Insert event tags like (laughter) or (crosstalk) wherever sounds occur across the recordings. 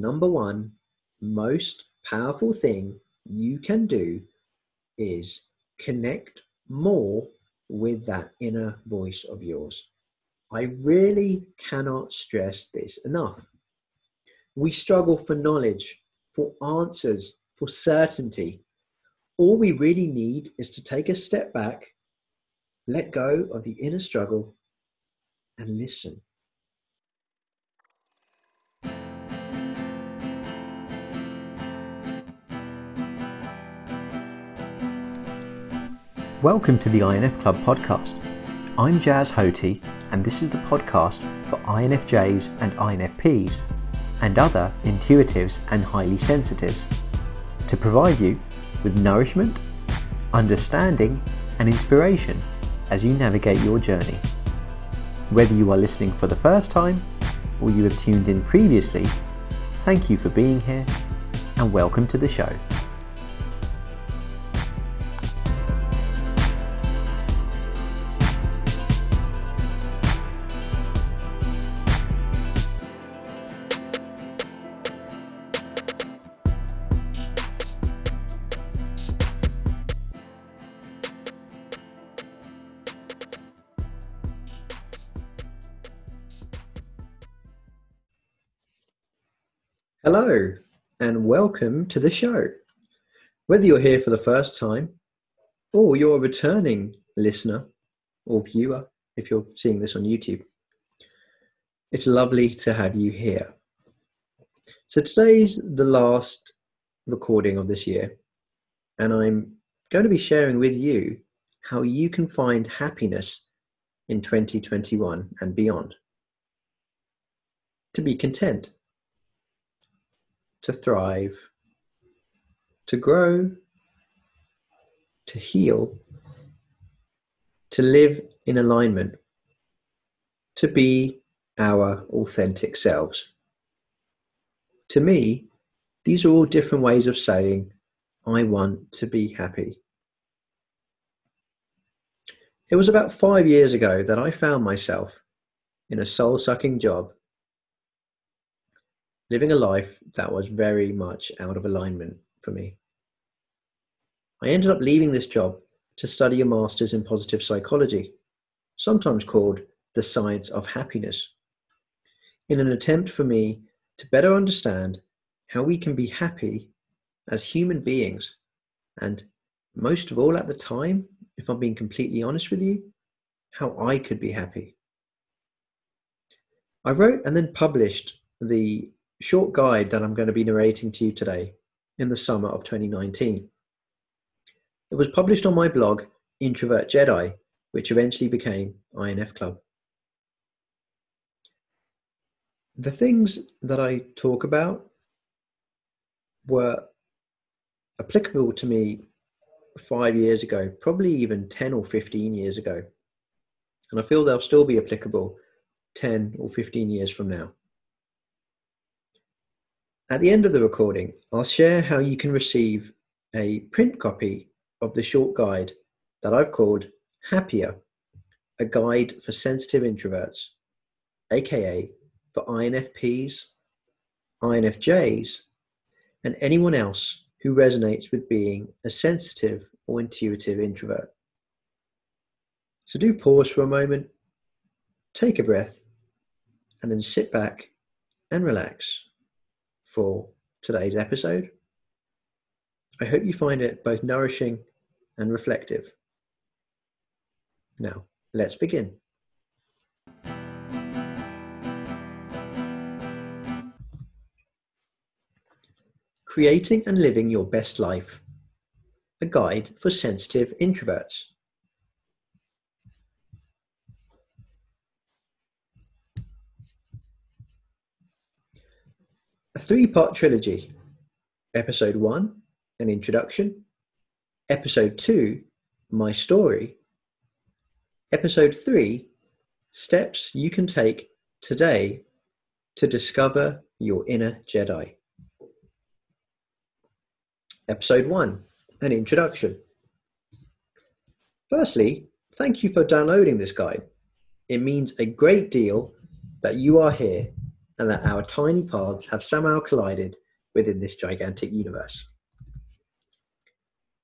number one most powerful thing you can do is connect more with that inner voice of yours. I really cannot stress this enough. We struggle for knowledge, for answers, for certainty. All we really need is to take a step back, let go of the inner struggle, and listen. Welcome to the INF Club podcast. I'm Jaz Hothi, and this is the podcast for INFJs and INFPs and other intuitives and highly sensitives to provide you with nourishment, understanding, and inspiration as you navigate your journey. Whether you are listening for the first time or you have tuned in previously, thank you for being here and welcome to the show. Hello, and welcome to the show. Whether you're here for the first time or you're a returning listener or viewer, if you're seeing this on YouTube, it's lovely to have you here. So, today's the last recording of this year, and I'm going to be sharing with you how you can find happiness in 2021 and beyond. To be content to thrive, to grow, to heal, to live in alignment, to be our authentic selves. To me, these are all different ways of saying, I want to be happy. It was about five years ago that I found myself in a soul sucking job living a life that was very much out of alignment for me. I ended up leaving this job to study a master's in positive psychology, sometimes called the science of happiness, in an attempt for me to better understand how we can be happy as human beings, and most of all at the time, if I'm being completely honest with you, how I could be happy. I wrote and then published the short guide that I'm going to be narrating to you today in the summer of 2019. It was published on my blog, Introvert Jedi, which eventually became INF Club. The things that I talk about were applicable to me five years ago, probably even 10 or 15 years ago. And I feel they'll still be applicable 10 or 15 years from now. At the end of the recording, I'll share how you can receive a print copy of the short guide that I've called Happier, a guide for sensitive introverts, aka for INFPs, INFJs, and anyone else who resonates with being a sensitive or intuitive introvert. So do pause for a moment, take a breath, and then sit back and relax for today's episode. I hope you find it both nourishing and reflective. Now, let's begin. Creating and Living Your Best Life A Guide for Sensitive Introverts. a three part trilogy. Episode 1, an introduction. Episode 2, my story. Episode 3, steps you can take today to discover your inner Jedi. Episode 1, an introduction. Firstly, thank you for downloading this guide. It means a great deal that you are here and that our tiny paths have somehow collided within this gigantic universe.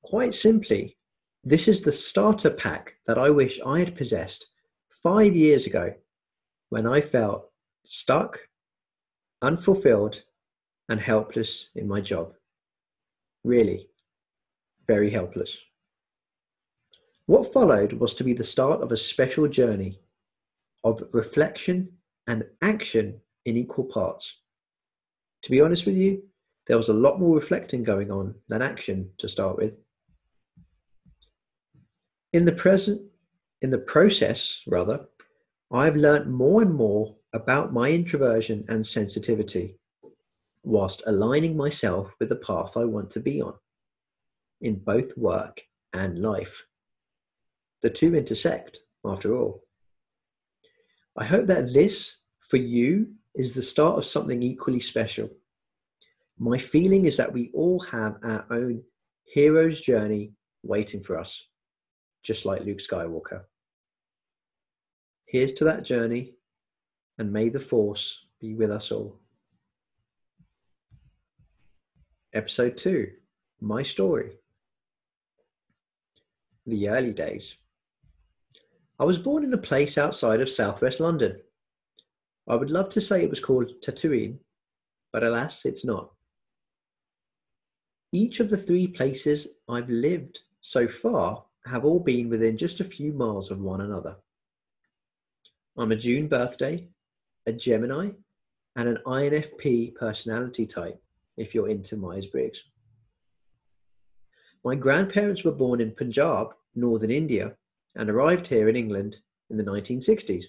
Quite simply, this is the starter pack that I wish I had possessed five years ago when I felt stuck, unfulfilled, and helpless in my job. Really, very helpless. What followed was to be the start of a special journey of reflection and action in equal parts. To be honest with you, there was a lot more reflecting going on than action to start with. In the present, in the process, rather, I've learnt more and more about my introversion and sensitivity, whilst aligning myself with the path I want to be on, in both work and life. The two intersect, after all. I hope that this, for you, is the start of something equally special. My feeling is that we all have our own hero's journey waiting for us, just like Luke Skywalker. Here's to that journey, and may the Force be with us all. Episode 2 My Story. The early days. I was born in a place outside of southwest London. I would love to say it was called Tatooine, but alas, it's not. Each of the three places I've lived so far have all been within just a few miles of one another. I'm a June birthday, a Gemini, and an INFP personality type, if you're into Myers Briggs. My grandparents were born in Punjab, northern India, and arrived here in England in the 1960s.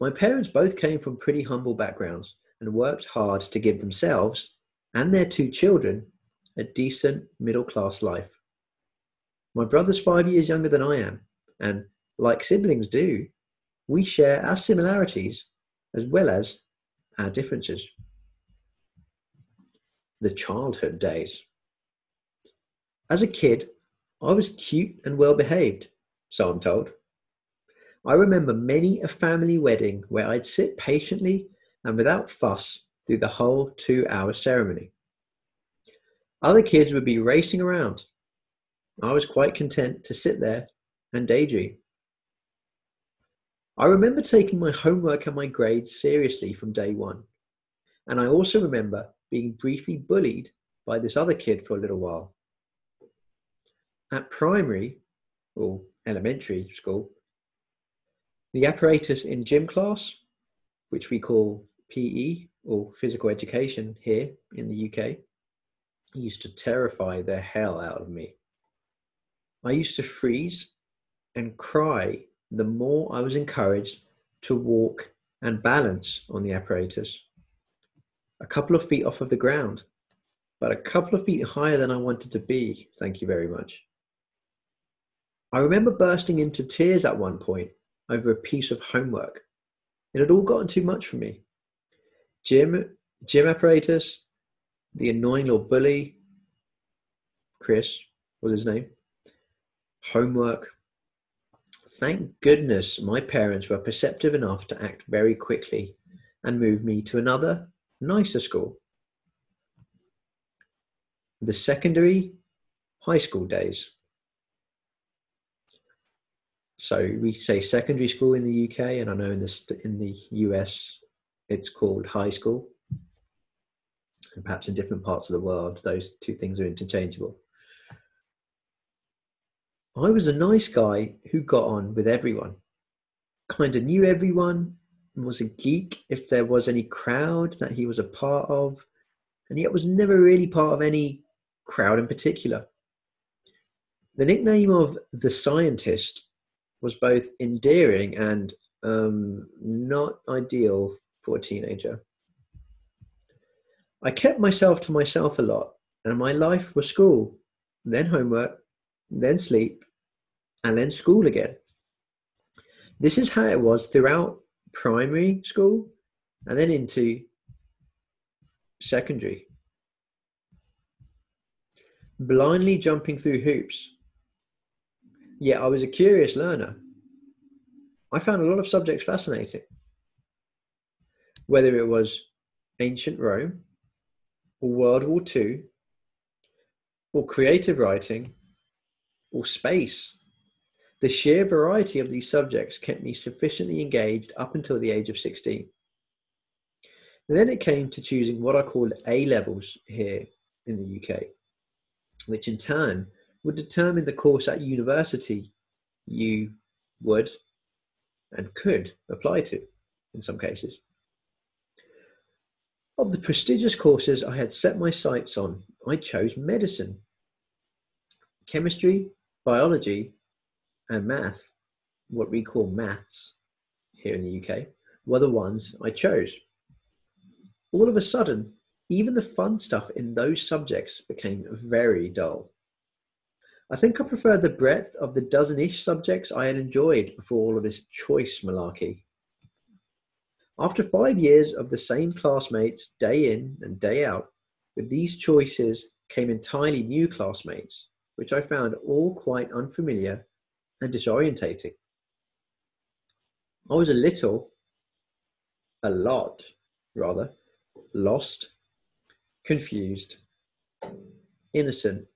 My parents both came from pretty humble backgrounds and worked hard to give themselves and their two children a decent middle class life. My brother's five years younger than I am, and like siblings do, we share our similarities as well as our differences. The childhood days. As a kid, I was cute and well behaved, so I'm told. I remember many a family wedding where I'd sit patiently and without fuss through the whole two hour ceremony. Other kids would be racing around. I was quite content to sit there and daydream. I remember taking my homework and my grades seriously from day one. And I also remember being briefly bullied by this other kid for a little while. At primary or elementary school, the apparatus in gym class, which we call PE or physical education here in the UK, used to terrify the hell out of me. I used to freeze and cry the more I was encouraged to walk and balance on the apparatus. A couple of feet off of the ground, but a couple of feet higher than I wanted to be. Thank you very much. I remember bursting into tears at one point over a piece of homework. It had all gotten too much for me. Gym, gym apparatus, the annoying little bully, Chris was his name, homework, Thank goodness my parents were perceptive enough to act very quickly and move me to another, nicer school. The secondary high school days. So we say secondary school in the UK, and I know in the, in the US it's called high school. And perhaps in different parts of the world, those two things are interchangeable. I was a nice guy who got on with everyone, kind of knew everyone, was a geek if there was any crowd that he was a part of, and yet was never really part of any crowd in particular. The nickname of the scientist was both endearing and um, not ideal for a teenager. I kept myself to myself a lot, and my life was school, then homework, then sleep, and then school again. This is how it was throughout primary school and then into secondary. Blindly jumping through hoops. Yet I was a curious learner. I found a lot of subjects fascinating. whether it was ancient Rome or World War II or creative writing or space. The sheer variety of these subjects kept me sufficiently engaged up until the age of 16. And then it came to choosing what I called A levels here in the UK, which in turn would determine the course at university you would and could apply to in some cases. Of the prestigious courses I had set my sights on, I chose medicine. Chemistry, biology, and math, what we call maths here in the UK, were the ones I chose. All of a sudden, even the fun stuff in those subjects became very dull. I think I preferred the breadth of the dozen ish subjects I had enjoyed before all of this choice malarkey. After five years of the same classmates day in and day out, with these choices came entirely new classmates, which I found all quite unfamiliar and disorientating. I was a little, a lot rather, lost, confused, innocent,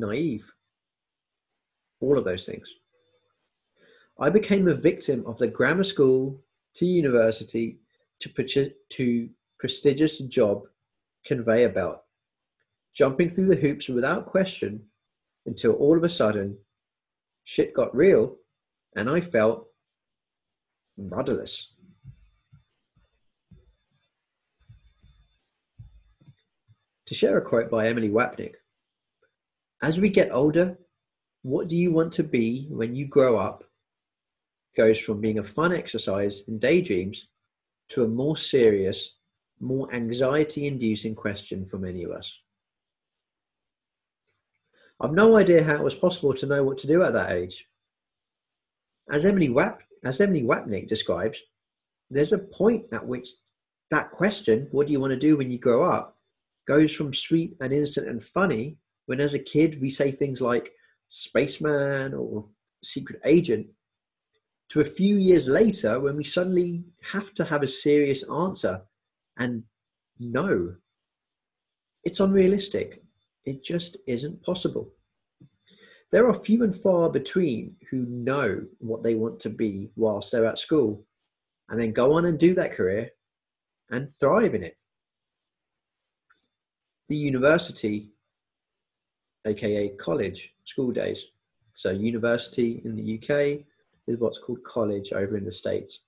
naive. All of those things. I became a victim of the grammar school to university to, pre- to prestigious job conveyor belt, jumping through the hoops without question until all of a sudden shit got real and I felt rudderless. To share a quote by Emily Wapnick As we get older, what do you want to be when you grow up goes from being a fun exercise in daydreams to a more serious, more anxiety inducing question for many of us. I've no idea how it was possible to know what to do at that age. As Emily, Wap, as Emily Wapnick describes, there's a point at which that question, what do you want to do when you grow up, goes from sweet and innocent and funny when as a kid we say things like spaceman or secret agent to a few years later when we suddenly have to have a serious answer and no, it's unrealistic. It just isn't possible. There are few and far between who know what they want to be whilst they're at school and then go on and do that career and thrive in it. The university, aka college, school days. So, university in the UK, is what's called college over in the States.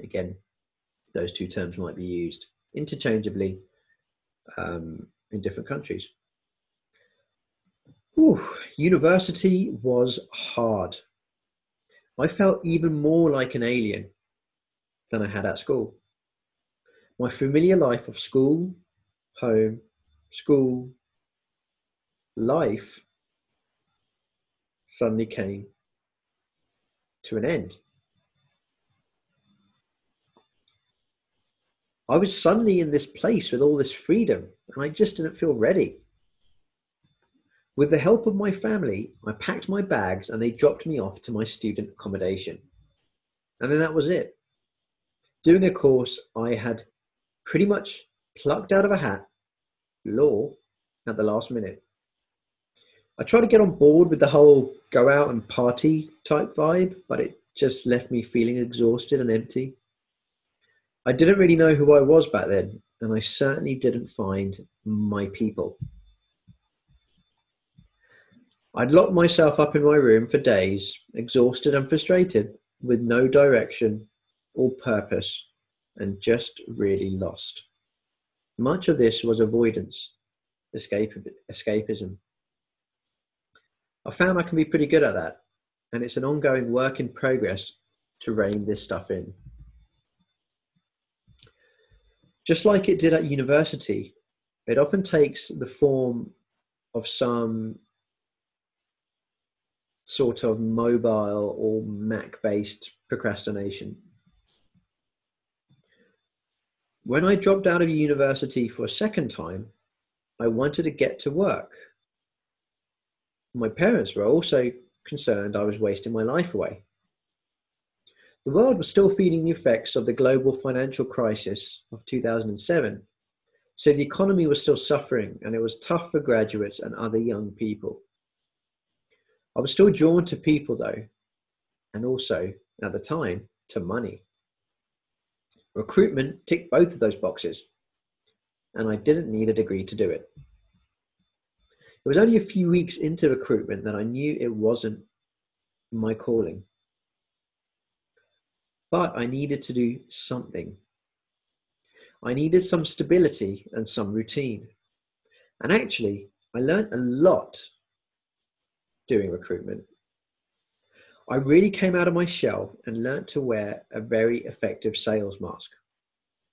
Again, those two terms might be used interchangeably um, in different countries. Whew, university was hard. I felt even more like an alien than I had at school. My familiar life of school, home, school, life suddenly came to an end. I was suddenly in this place with all this freedom, and I just didn't feel ready. With the help of my family, I packed my bags and they dropped me off to my student accommodation. And then that was it. Doing a course I had pretty much plucked out of a hat, law, at the last minute. I tried to get on board with the whole go out and party type vibe, but it just left me feeling exhausted and empty. I didn't really know who I was back then, and I certainly didn't find my people. I'd locked myself up in my room for days, exhausted and frustrated, with no direction or purpose, and just really lost. Much of this was avoidance, escapism. I found I can be pretty good at that. And it's an ongoing work in progress to rein this stuff in. Just like it did at university, it often takes the form of some sort of mobile or Mac based procrastination. When I dropped out of university for a second time, I wanted to get to work my parents were also concerned I was wasting my life away. The world was still feeling the effects of the global financial crisis of 2007, so the economy was still suffering and it was tough for graduates and other young people. I was still drawn to people though, and also, at the time, to money. Recruitment ticked both of those boxes, and I didn't need a degree to do it. It was only a few weeks into recruitment that I knew it wasn't my calling. But I needed to do something. I needed some stability and some routine. And actually, I learned a lot doing recruitment. I really came out of my shell and learned to wear a very effective sales mask.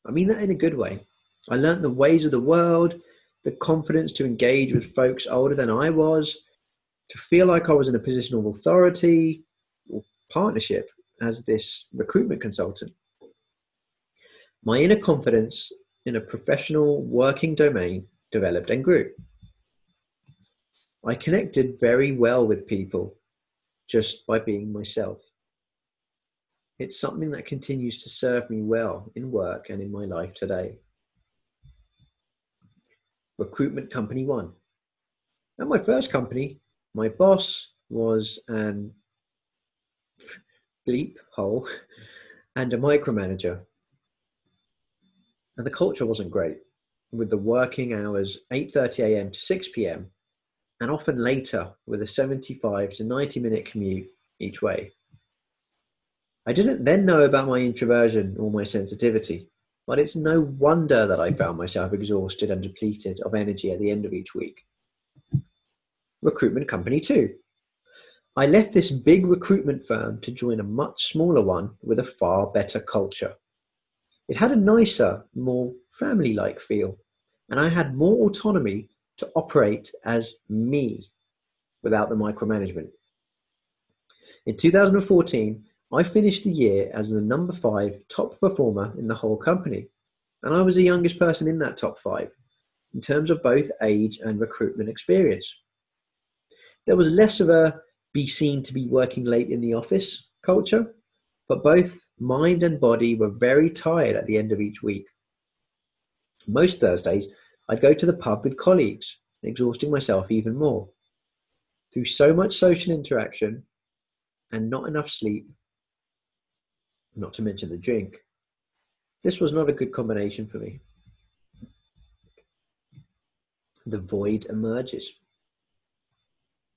I mean that in a good way. I learned the ways of the world, the confidence to engage with folks older than I was, to feel like I was in a position of authority or partnership as this recruitment consultant. My inner confidence in a professional working domain developed and grew. I connected very well with people just by being myself. It's something that continues to serve me well in work and in my life today. Recruitment Company One. At my first company, my boss was an bleep hole (laughs) and a micromanager. And the culture wasn't great, with the working hours 8:30 a.m. to 6 p.m. and often later with a 75 to 90 minute commute each way. I didn't then know about my introversion or my sensitivity, but it's no wonder that I found myself exhausted and depleted of energy at the end of each week. Recruitment company two. I left this big recruitment firm to join a much smaller one with a far better culture. It had a nicer, more family like feel, and I had more autonomy to operate as me without the micromanagement. In 2014, I finished the year as the number five top performer in the whole company, and I was the youngest person in that top five in terms of both age and recruitment experience. There was less of a be seen to be working late in the office culture, but both mind and body were very tired at the end of each week. Most Thursdays, I'd go to the pub with colleagues, exhausting myself even more. Through so much social interaction and not enough sleep, not to mention the drink, this was not a good combination for me. The void emerges.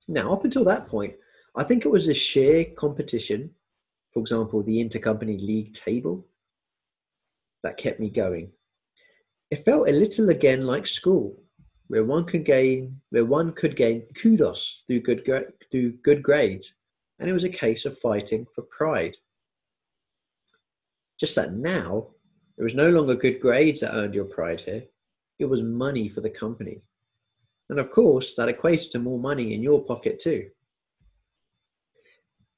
Now, up until that point, I think it was a sheer competition, for example, the intercompany league table, that kept me going. It felt a little again like school, where one could gain where one could gain kudos through good through good grades, and it was a case of fighting for pride. Just that now, it was no longer good grades that earned your pride here; it was money for the company, and of course that equates to more money in your pocket too.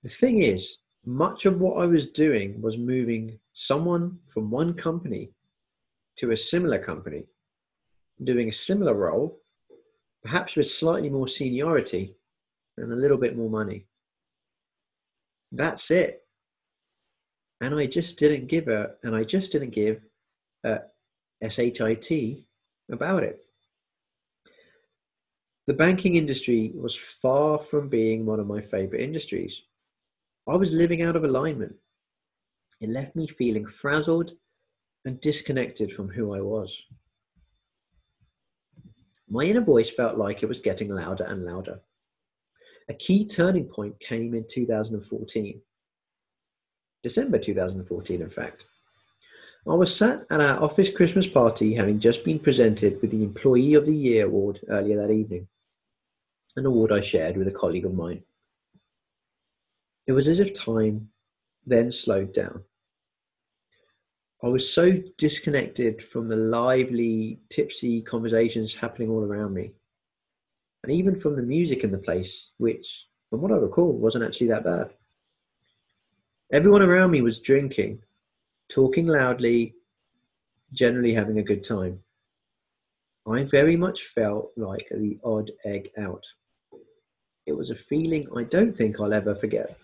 The thing is, much of what I was doing was moving someone from one company to a similar company, doing a similar role, perhaps with slightly more seniority and a little bit more money. That's it. And I just didn't give a, and I just didn't give a SHIT about it. The banking industry was far from being one of my favorite industries. I was living out of alignment. It left me feeling frazzled and disconnected from who I was. My inner voice felt like it was getting louder and louder. A key turning point came in 2014. December 2014, in fact. I was sat at our office Christmas party having just been presented with the Employee of the Year award earlier that evening, an award I shared with a colleague of mine. It was as if time then slowed down. I was so disconnected from the lively, tipsy conversations happening all around me, and even from the music in the place, which, from what I recall, wasn't actually that bad. Everyone around me was drinking, talking loudly, generally having a good time. I very much felt like the odd egg out. It was a feeling I don't think I'll ever forget.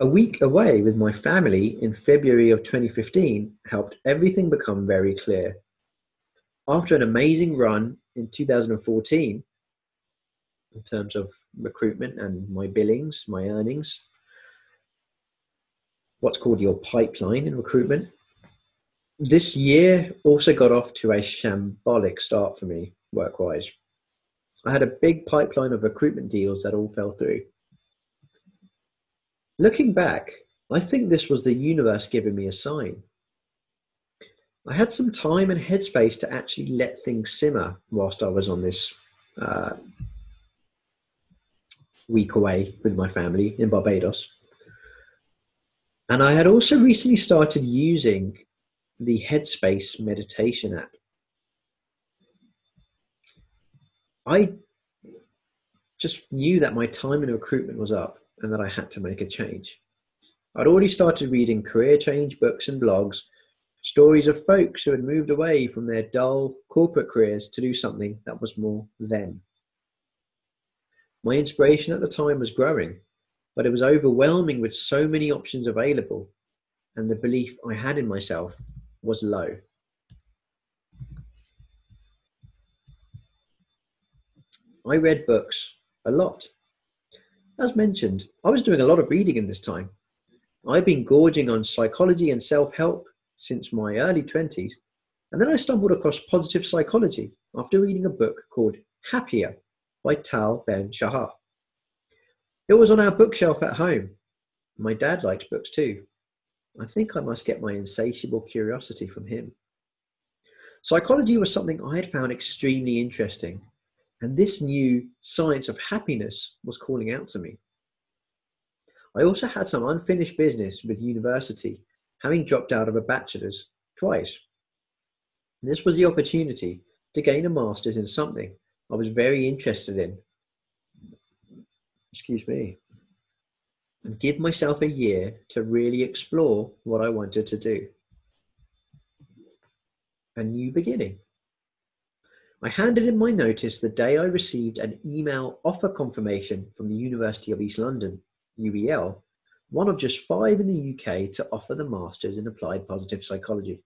A week away with my family in February of 2015 helped everything become very clear. After an amazing run in 2014, in terms of recruitment and my billings, my earnings, what's called your pipeline in recruitment. This year also got off to a shambolic start for me work wise. I had a big pipeline of recruitment deals that all fell through. Looking back, I think this was the universe giving me a sign. I had some time and headspace to actually let things simmer whilst I was on this uh, week away with my family in Barbados. And I had also recently started using the Headspace meditation app. I just knew that my time in recruitment was up and that I had to make a change. I'd already started reading career change books and blogs, stories of folks who had moved away from their dull corporate careers to do something that was more them. My inspiration at the time was growing, but it was overwhelming with so many options available, and the belief I had in myself was low. I read books a lot. As mentioned, I was doing a lot of reading in this time. I've been gorging on psychology and self help since my early 20s, and then I stumbled across positive psychology after reading a book called Happier by Tal Ben Shahar. It was on our bookshelf at home. My dad likes books too. I think I must get my insatiable curiosity from him. Psychology was something I had found extremely interesting, and this new science of happiness was calling out to me. I also had some unfinished business with university, having dropped out of a bachelor's twice. This was the opportunity to gain a master's in something I was very interested in. Excuse me. And give myself a year to really explore what I wanted to do. A new beginning. I handed in my notice the day I received an email offer confirmation from the University of East London, UEL, one of just five in the UK to offer the Masters in Applied Positive Psychology.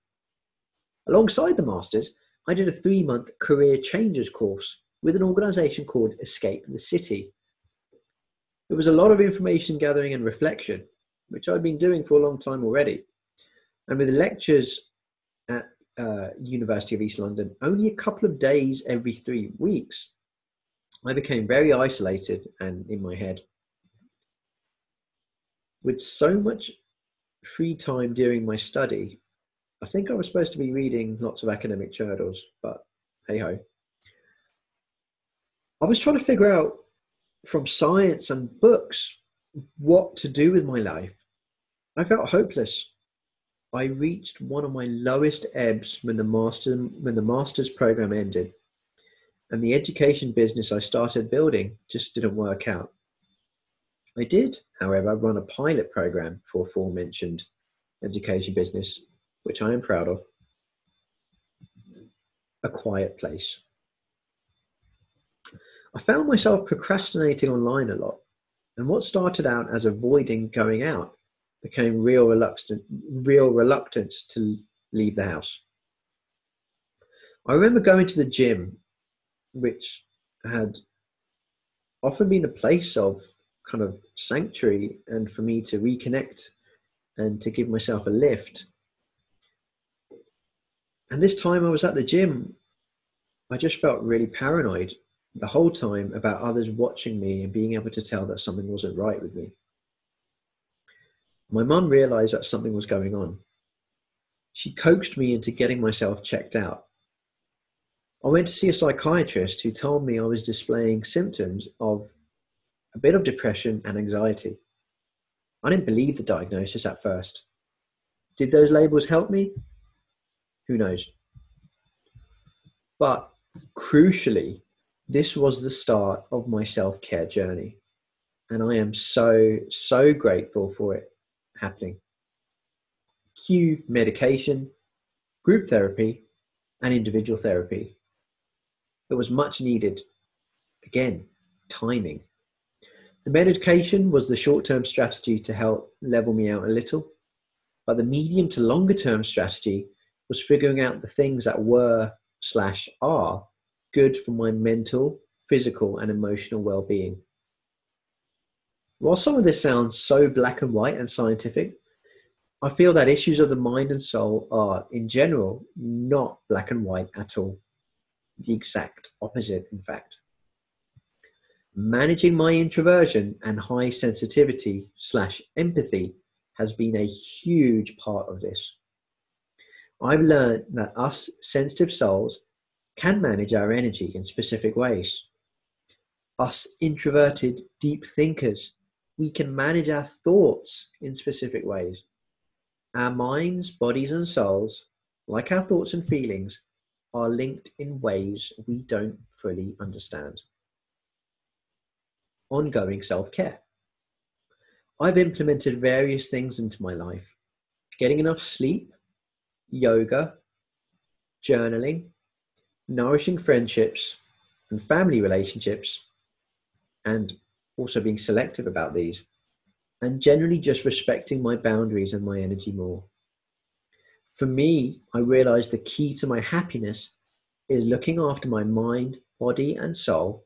Alongside the Masters, I did a three month career changes course with an organization called Escape the City. It was a lot of information gathering and reflection, which I'd been doing for a long time already. And with lectures at uh, University of East London, only a couple of days every three weeks, I became very isolated and in my head. With so much free time during my study, I think I was supposed to be reading lots of academic journals, but hey ho. I was trying to figure out from science and books what to do with my life. I felt hopeless. I reached one of my lowest ebbs when the master when the master's program ended, and the education business I started building just didn't work out. I did, however, run a pilot program for aforementioned education business, which I am proud of. A quiet place. I found myself procrastinating online a lot, and what started out as avoiding going out became real reluctant, real reluctance to leave the house. I remember going to the gym, which had often been a place of kind of sanctuary and for me to reconnect and to give myself a lift. And this time I was at the gym, I just felt really paranoid the whole time about others watching me and being able to tell that something wasn't right with me. My mum realized that something was going on. She coaxed me into getting myself checked out. I went to see a psychiatrist who told me I was displaying symptoms of a bit of depression and anxiety. I didn't believe the diagnosis at first. Did those labels help me? Who knows? But crucially, this was the start of my self care journey. And I am so, so grateful for it happening. Cue medication, group therapy, and individual therapy. It was much needed. Again, timing. The medication was the short term strategy to help level me out a little, but the medium to longer term strategy was figuring out the things that were slash are good for my mental, physical, and emotional well being. While some of this sounds so black and white and scientific, I feel that issues of the mind and soul are, in general, not black and white at all. The exact opposite, in fact. Managing my introversion and high sensitivity slash empathy has been a huge part of this. I've learned that us sensitive souls can manage our energy in specific ways. Us introverted deep thinkers, we can manage our thoughts in specific ways. Our minds, bodies, and souls, like our thoughts and feelings, are linked in ways we don't fully understand ongoing self care. I've implemented various things into my life getting enough sleep, yoga, journaling, nourishing friendships and family relationships, and also being selective about these, and generally just respecting my boundaries and my energy more. For me, I realized the key to my happiness is looking after my mind, body, and soul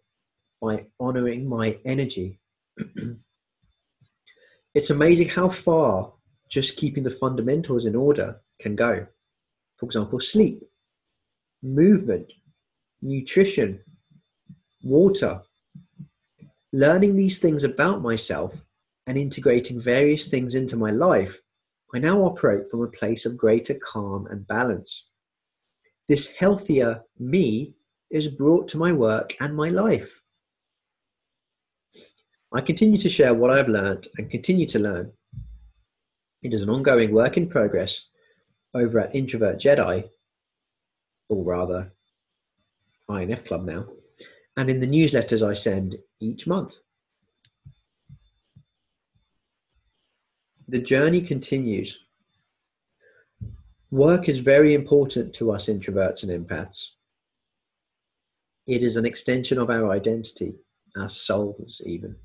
by honoring my energy. (clears throat) it's amazing how far just keeping the fundamentals in order can go. For example, sleep, movement, nutrition, water. Learning these things about myself and integrating various things into my life, I now operate from a place of greater calm and balance. This healthier me is brought to my work and my life. I continue to share what I have learned and continue to learn. It is an ongoing work in progress over at Introvert Jedi, or rather, INF Club now, and in the newsletters I send each month. The journey continues. Work is very important to us introverts and empaths. It is an extension of our identity, our souls, even.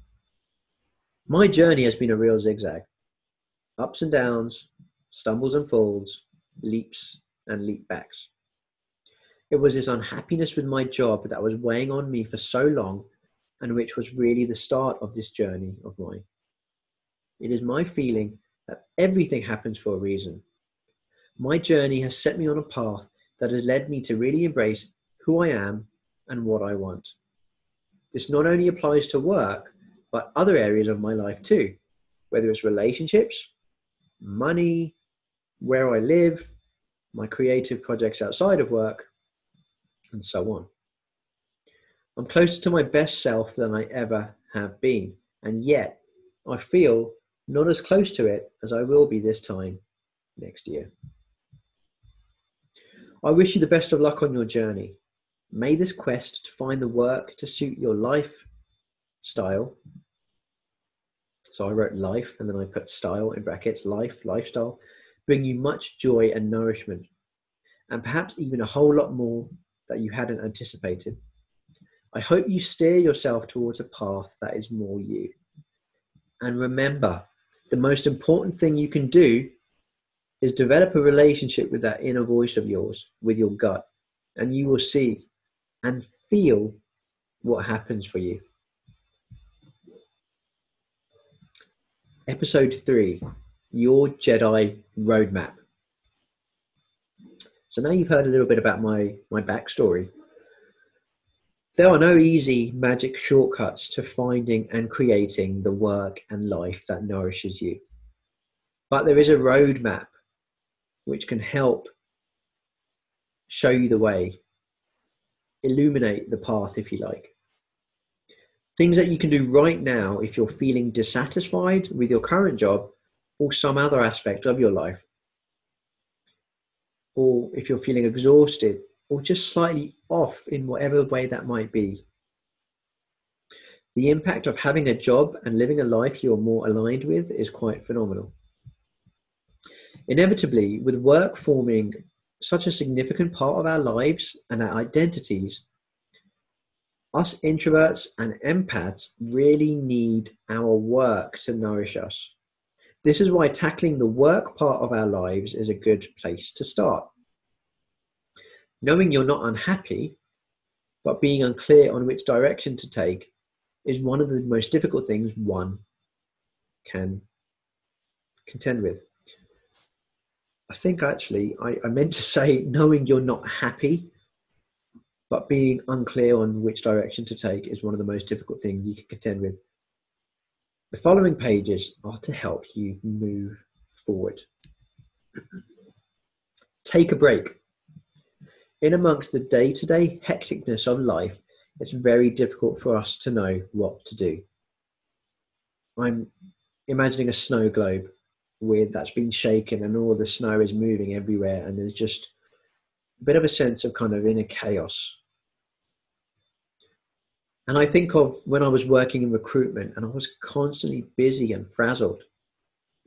My journey has been a real zigzag ups and downs, stumbles and falls, leaps and leap backs. It was this unhappiness with my job that was weighing on me for so long and which was really the start of this journey of mine. It is my feeling that everything happens for a reason. My journey has set me on a path that has led me to really embrace who I am and what I want. This not only applies to work, but other areas of my life too, whether it's relationships, money, where I live, my creative projects outside of work, and so on. I'm closer to my best self than I ever have been, and yet I feel not as close to it as I will be this time next year. I wish you the best of luck on your journey. May this quest to find the work to suit your life style so I wrote life and then I put style in brackets, life, lifestyle, bring you much joy and nourishment, and perhaps even a whole lot more that you hadn't anticipated. I hope you steer yourself towards a path that is more you. And remember, the most important thing you can do is develop a relationship with that inner voice of yours, with your gut, and you will see and feel what happens for you. Episode 3 Your Jedi Roadmap. So now you've heard a little bit about my, my backstory. There are no easy magic shortcuts to finding and creating the work and life that nourishes you. But there is a roadmap which can help show you the way, illuminate the path, if you like things that you can do right now if you're feeling dissatisfied with your current job or some other aspect of your life, or if you're feeling exhausted or just slightly off in whatever way that might be. The impact of having a job and living a life you're more aligned with is quite phenomenal. Inevitably, with work forming such a significant part of our lives and our identities, us introverts and empaths really need our work to nourish us. This is why tackling the work part of our lives is a good place to start. Knowing you're not unhappy, but being unclear on which direction to take is one of the most difficult things one can contend with. I think actually I, I meant to say knowing you're not happy but being unclear on which direction to take is one of the most difficult things you can contend with. The following pages are to help you move forward. Take a break. In amongst the day to day hecticness of life, it's very difficult for us to know what to do. I'm imagining a snow globe with that's been shaken and all the snow is moving everywhere, and there's just a bit of a sense of kind of inner chaos. And I think of when I was working in recruitment and I was constantly busy and frazzled.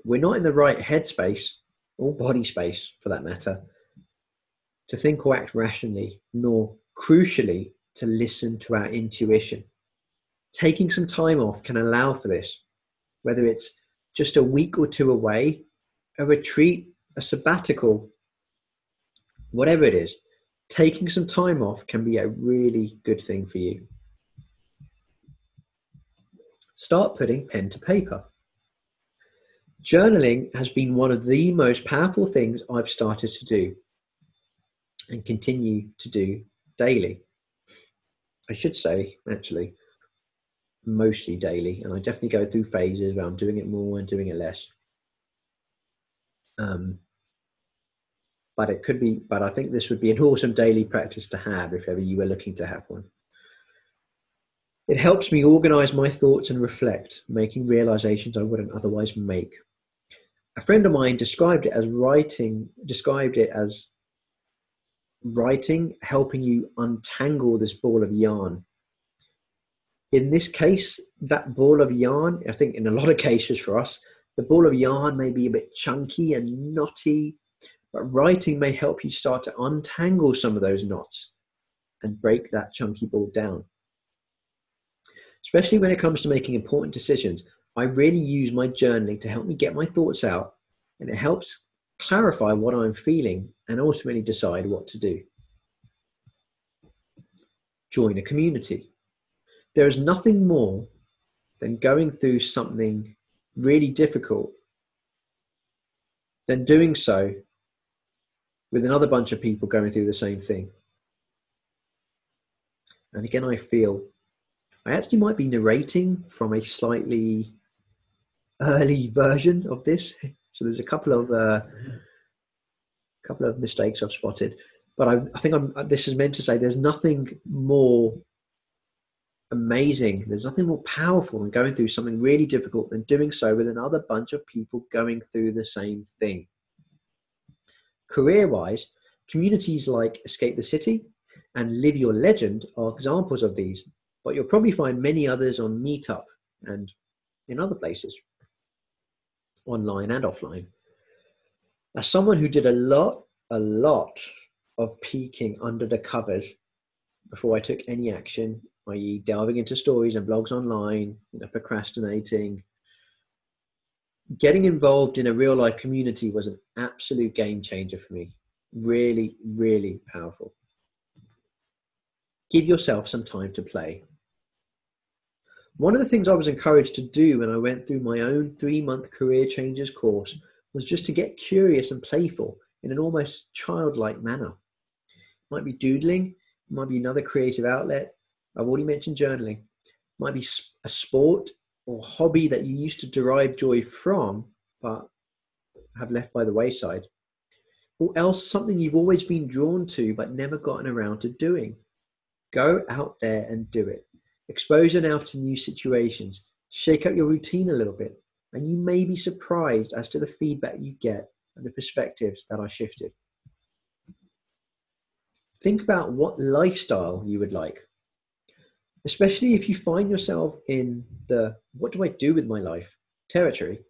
We're not in the right headspace or body space for that matter to think or act rationally, nor crucially to listen to our intuition. Taking some time off can allow for this, whether it's just a week or two away, a retreat, a sabbatical, whatever it is, taking some time off can be a really good thing for you. Start putting pen to paper. Journaling has been one of the most powerful things I've started to do and continue to do daily. I should say, actually, mostly daily, and I definitely go through phases where I'm doing it more and doing it less. Um, but it could be, but I think this would be an (laughs) awesome daily practice to have if ever you were looking to have one. It helps me organize my thoughts and reflect, making realizations I wouldn't otherwise make. A friend of mine described it as writing, described it as writing helping you untangle this ball of yarn. In this case, that ball of yarn, I think in a lot of (laughs) cases for us, the ball of yarn may be a bit chunky and knotty, but writing may help you start to untangle some of those knots and break that chunky ball down. Especially when it comes to making important decisions, I really use my journaling to help me get my thoughts out and it helps clarify what I'm feeling, and ultimately decide what to do. Join a community. There is nothing more than going through something really difficult than doing so with another bunch of people going through the same thing. And again, I feel I actually might be narrating from a slightly early version of this so there's a couple of uh, couple of mistakes I've spotted, but I, I think I'm, this is meant to say there's nothing more amazing. There's nothing more powerful than going through something really difficult than doing so with another bunch of people going through the same thing. Career wise, communities like Escape the City and Live Your Legend are examples of these, but you'll probably find many others on Meetup and in other places online and offline. As someone who did a lot, a lot of peeking under the covers before I took any action, i.e., delving into stories and blogs online, you know, procrastinating, getting involved in a real life community was an absolute game changer for me. Really, really powerful. Give yourself some time to play. One of the things I was encouraged to do when I went through my own three month career changes course was just to get curious and playful in an almost childlike manner. It might be doodling, it might be another creative outlet. I've already mentioned journaling. It might be a sport or hobby that you used to derive joy from, but have left by the wayside. Or else something you've always been drawn to but never gotten around to doing. Go out there and do it. Expose yourself to new situations, shake up your routine a little bit, and you may be surprised as to the feedback you get and the perspectives that are shifted. Think about what lifestyle you would like, especially if you find yourself in the what do I do with my life territory.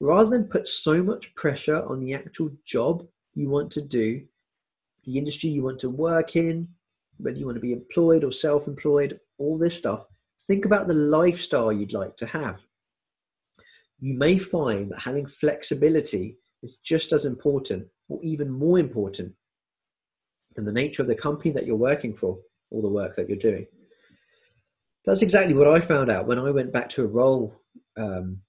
Rather than put so much pressure on the actual job you want to do, the industry you want to work in, whether you want to be employed or self employed, all this stuff. Think about the lifestyle you'd like to have. You may find that having flexibility is just as important or even more important than the nature of the company that you're working for or the work that you're doing. That's exactly what I found out when I went back to a role um,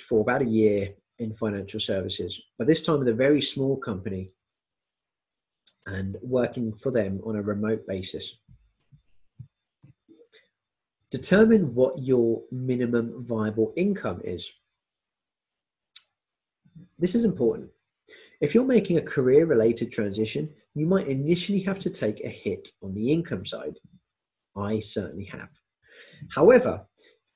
for about a year in financial services, but this time with a very small company and working for them on a remote basis. Determine what your minimum viable income is. This is important. If you're making a career related transition, you might initially have to take a hit on the income side. I certainly have. However,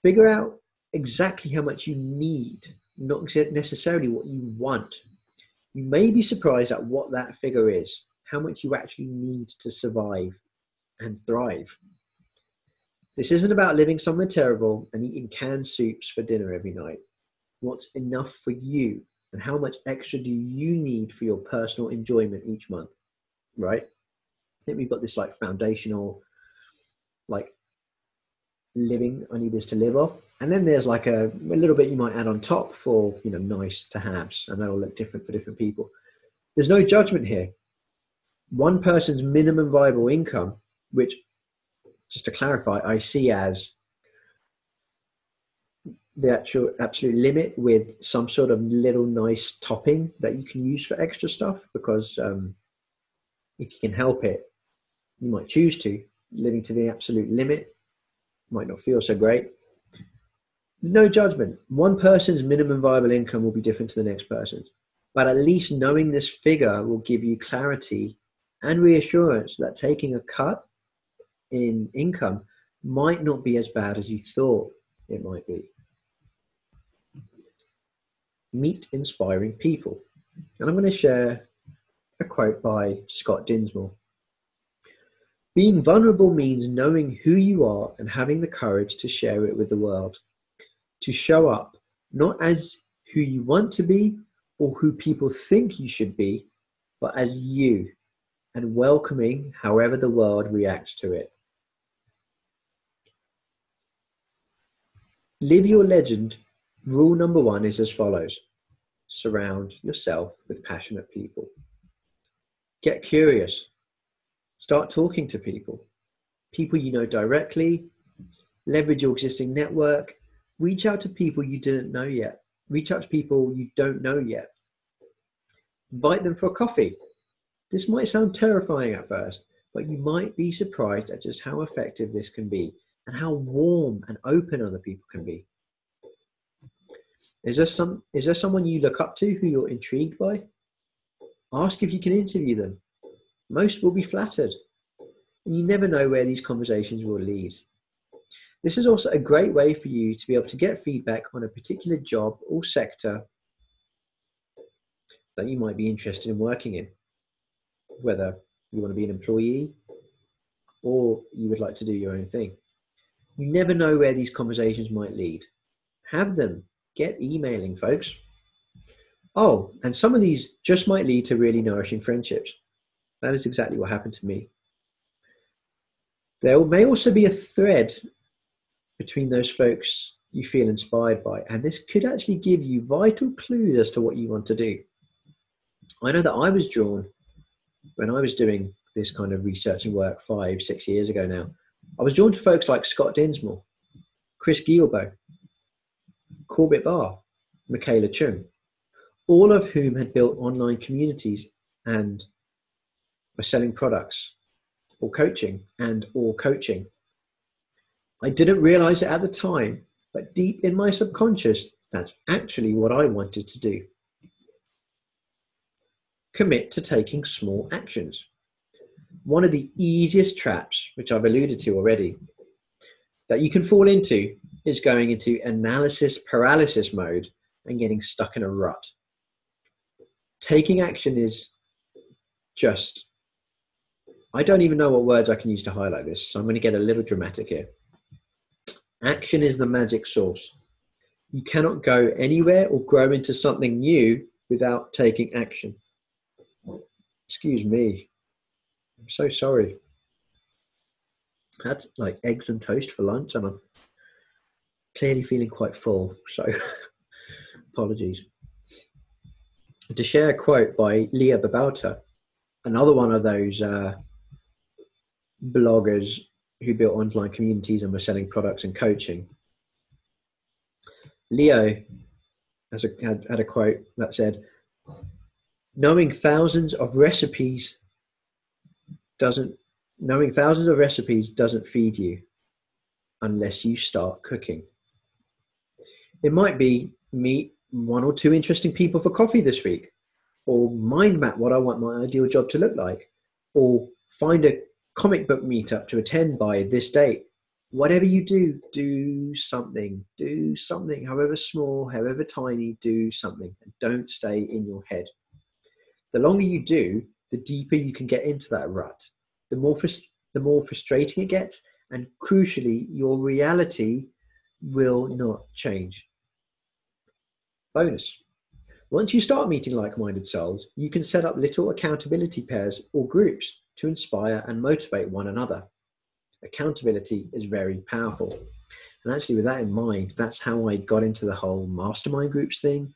figure out exactly how much you need, not necessarily what you want. You may be surprised at what that figure is, how much you actually need to survive and thrive. This isn't about living somewhere terrible and eating canned soups for dinner every night. What's enough for you? And how much extra do you need for your personal enjoyment each month? Right? I think we've got this like foundational like living. I need this to live off. And then there's like a, a little bit you might add on top for you know nice to haves and that'll look different for different people. There's no judgment here. One person's minimum viable income which just to clarify i see as the actual absolute limit with some sort of little nice topping that you can use for extra stuff because um, if you can help it, you might choose to. Living to the absolute limit might not feel so great. No judgment. One person's minimum viable income will be different to the next person's, but at least knowing this figure will give you clarity and reassurance that taking a cut in income might not be as bad as you thought it might be meet inspiring people. And I'm going to share a quote by Scott Dinsmore. Being vulnerable means knowing who you are and having the courage to share it with the world. To show up not as who you want to be or who people think you should be, but as you and welcoming however the world reacts to it. Live your legend Rule number one is as follows surround yourself with passionate people. Get curious. Start talking to people, people you know directly. Leverage your existing network. Reach out to people you didn't know yet. Reach out to people you don't know yet. Invite them for a coffee. This might sound terrifying at first, but you might be surprised at just how effective this can be and how warm and open other people can be. Is there some is there someone you look up to who you're intrigued by? Ask if you can interview them. Most will be flattered. And you never know where these conversations will lead. This is also a great way for you to be able to get feedback on a particular job or sector that you might be interested in working in. Whether you want to be an employee or you would like to do your own thing. You never know where these conversations might lead. Have them get emailing, folks. Oh, and some of these just might lead to really nourishing friendships. That is exactly what happened to me. There may also be a thread between those folks you feel inspired by, and this could actually give you vital clues as to what you want to do. I know that I was drawn when I was doing this kind of research and work five, six years ago now. I was drawn to folks like Scott Dinsmore, Chris Guillebeau, Corbett Barr, Michaela Chung, all of whom had built online communities and were selling products or coaching and or coaching. I didn't realize it at the time, but deep in my subconscious, that's actually what I wanted to do. Commit to taking small actions. One of the easiest traps, which I've alluded to already, that you can fall into is going into analysis paralysis mode and getting stuck in a rut. Taking action is just, I don't even know what words I can use to highlight this, so I'm going to get a little dramatic here. Action is the magic sauce. You cannot go anywhere or grow into something new without taking action. Excuse me. I'm so sorry. had like eggs and toast for lunch, and I'm clearly feeling quite full. So (laughs) apologies. To share a quote by Leo Babauta, another one of those uh, bloggers who built online communities and were selling products and coaching. Leo has a, had, had a quote that said, knowing thousands of recipes doesn't knowing thousands of recipes doesn't feed you unless you start cooking. It might be meet one or two interesting people for coffee this week or mind map what i want my ideal job to look like or find a comic book meetup to attend by this date. Whatever you do do something do something however small however tiny do something and don't stay in your head. The longer you do, the deeper you can get into that rut. The more, the more frustrating it gets, and crucially, your reality will not change. Bonus. Once you start meeting like minded souls, you can set up little accountability pairs or groups to inspire and motivate one another. Accountability is very powerful. And actually, with that in mind, that's how I got into the whole mastermind groups thing.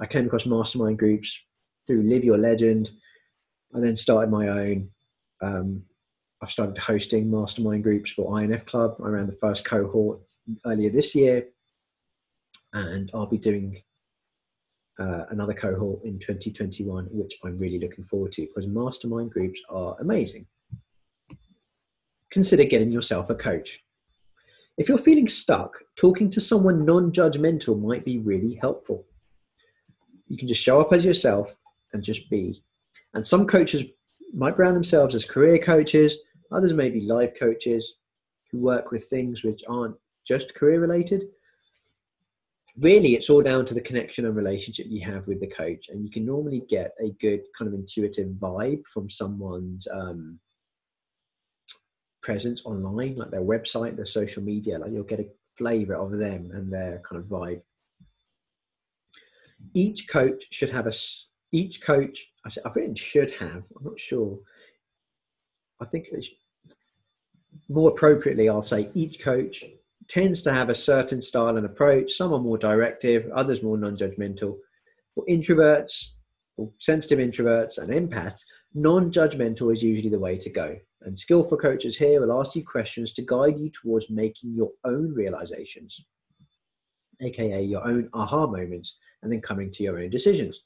I came across mastermind groups through Live Your Legend. I then started my own. Um, I've started hosting mastermind groups for INF Club. I ran the first cohort earlier this year, and I'll be doing uh, another cohort in 2021, which I'm really looking forward to because mastermind groups are amazing. Consider getting yourself a coach. If you're feeling stuck, talking to someone non judgmental might be really helpful. You can just show up as yourself and just be. And some coaches might brand themselves as career coaches, others may be life coaches who work with things which aren't just career related. Really, it's all down to the connection and relationship you have with the coach, and you can normally get a good kind of intuitive vibe from someone's um, presence online, like their website, their social media. Like you'll get a flavor of them and their kind of vibe. Each coach should have a each coach, I said, I've written should have, I'm not sure. I think more appropriately, I'll say each coach tends to have a certain style and approach. Some are more directive, others more non judgmental. For introverts, or sensitive introverts, and empaths, non judgmental is usually the way to go. And skillful coaches here will ask you questions to guide you towards making your own realizations, aka your own aha moments, and then coming to your own decisions.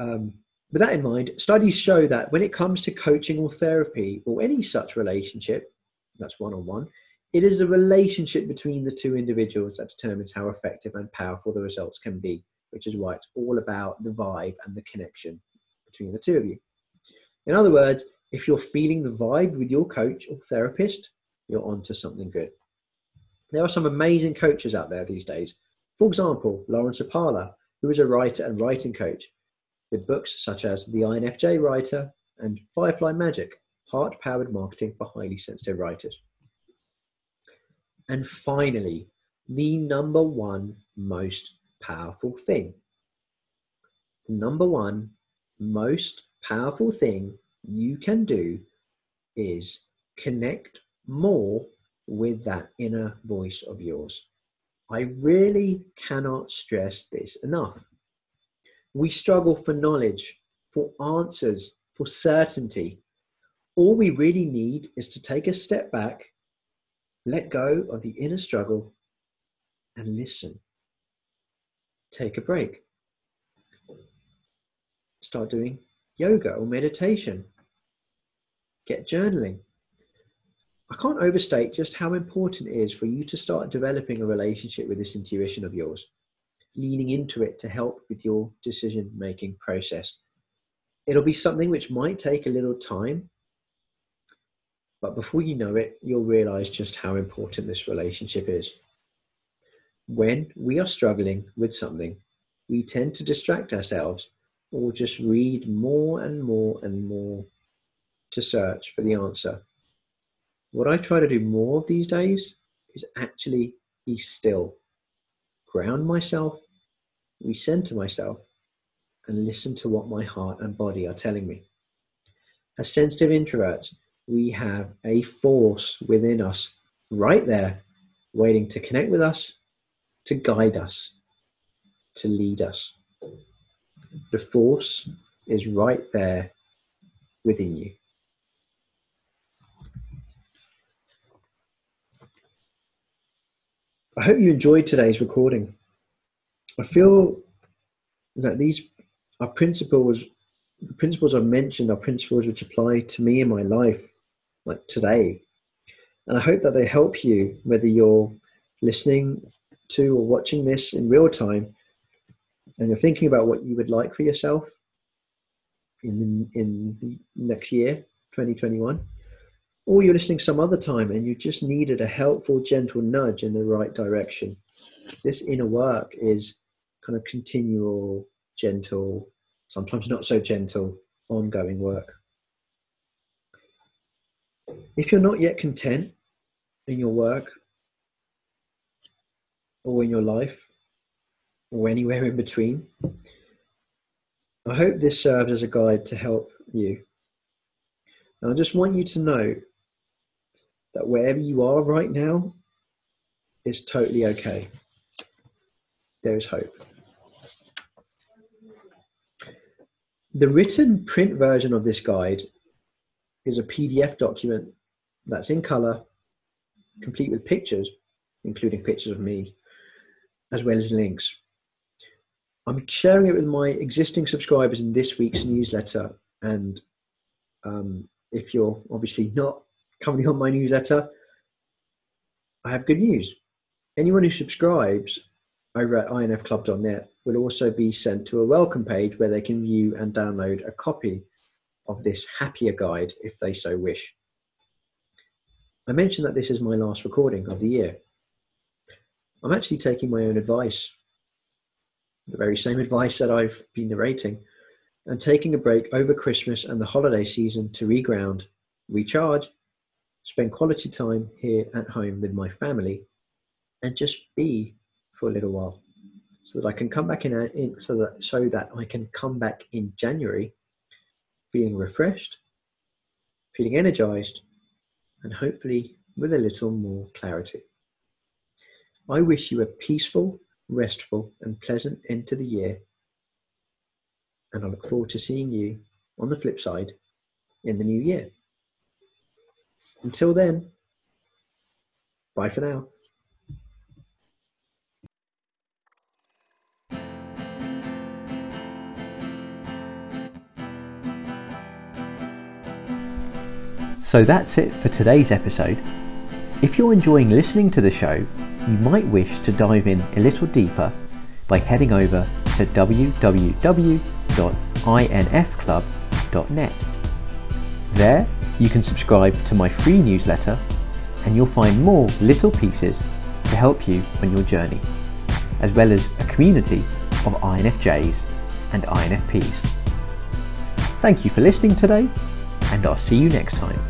Um, with that in mind, studies show that when it comes to coaching or therapy or any such relationship, that's one on one, it is the relationship between the two individuals that determines how effective and powerful the results can be, which is why it's all about the vibe and the connection between the two of you. In other words, if you're feeling the vibe with your coach or therapist, you're onto something good. There are some amazing coaches out there these days. For example, Lauren Sapala, who is a writer and writing coach with books such as The INFJ Writer and Firefly Magic, heart powered marketing for highly sensitive writers. And finally, the number one most powerful thing. The number one most powerful thing you can do is connect more with that inner voice of yours. I really cannot stress this enough. We struggle for knowledge, for answers, for certainty. All we really need is to take a step back, let go of the inner struggle, and listen. Take a break. Start doing yoga or meditation. Get journaling. I can't overstate just how important it is for you to start developing a relationship with this intuition of yours leaning into it to help with your decision making process. It'll be something which might take a little time, but before you know it, you'll realize just how important this relationship is. When we are struggling with something, we tend to distract ourselves or just read more and more and more to search for the answer. What I try to do more of these days is actually be still ground myself, recenter myself, and listen to what my heart and body are telling me. As sensitive introverts, we have a force within us right there, waiting to connect with us, to guide us, to lead us. The force is right there within you. I hope you enjoyed today's recording. I feel that these are principles, the principles I've mentioned are principles which apply to me in my life, like today. And I hope that they help you, whether you're listening to or watching this in real time and you're thinking about what you would like for yourself in, in the next year, 2021 or you're listening some other time and you just needed a helpful, gentle nudge in the right direction. This inner work is kind of continual, gentle, sometimes not so gentle, ongoing work. If you're not yet content in your work or in your life or anywhere in between, I hope this served as a guide to help you. And I just want you to know that wherever you are right now is totally okay. There is hope. The written print version of this guide is a PDF document that's in color, complete with pictures, including pictures of me, as well as links. I'm sharing it with my existing subscribers in this week's newsletter. And um, if you're obviously not currently on my newsletter, I have good news. Anyone who subscribes over at infclub.net will also be sent to a welcome page where they can view and download a copy of this happier guide if they so wish. I mentioned that this is my last recording of the year. I'm actually taking my own advice, the very same advice that I've been narrating, and taking a break over Christmas and the holiday season to reground, recharge, spend quality time here at home with my family, and just be for a little while, so that I can come back in, uh, in so that so that I can come back in January, feeling refreshed, feeling energized, and hopefully with a little more clarity. I wish you a peaceful, restful, and pleasant end to the year. And I look forward to seeing you on the flip side in the new year. Until then, bye for now. So that's it for today's episode. If you're enjoying listening to the show, you might wish to dive in a little deeper by heading over to www.infclub.net. There, you can subscribe to my free newsletter and you'll find more little pieces to help you on your journey, as well as a community of INFJs and INFPs. Thank you for listening today, and I'll see you next time.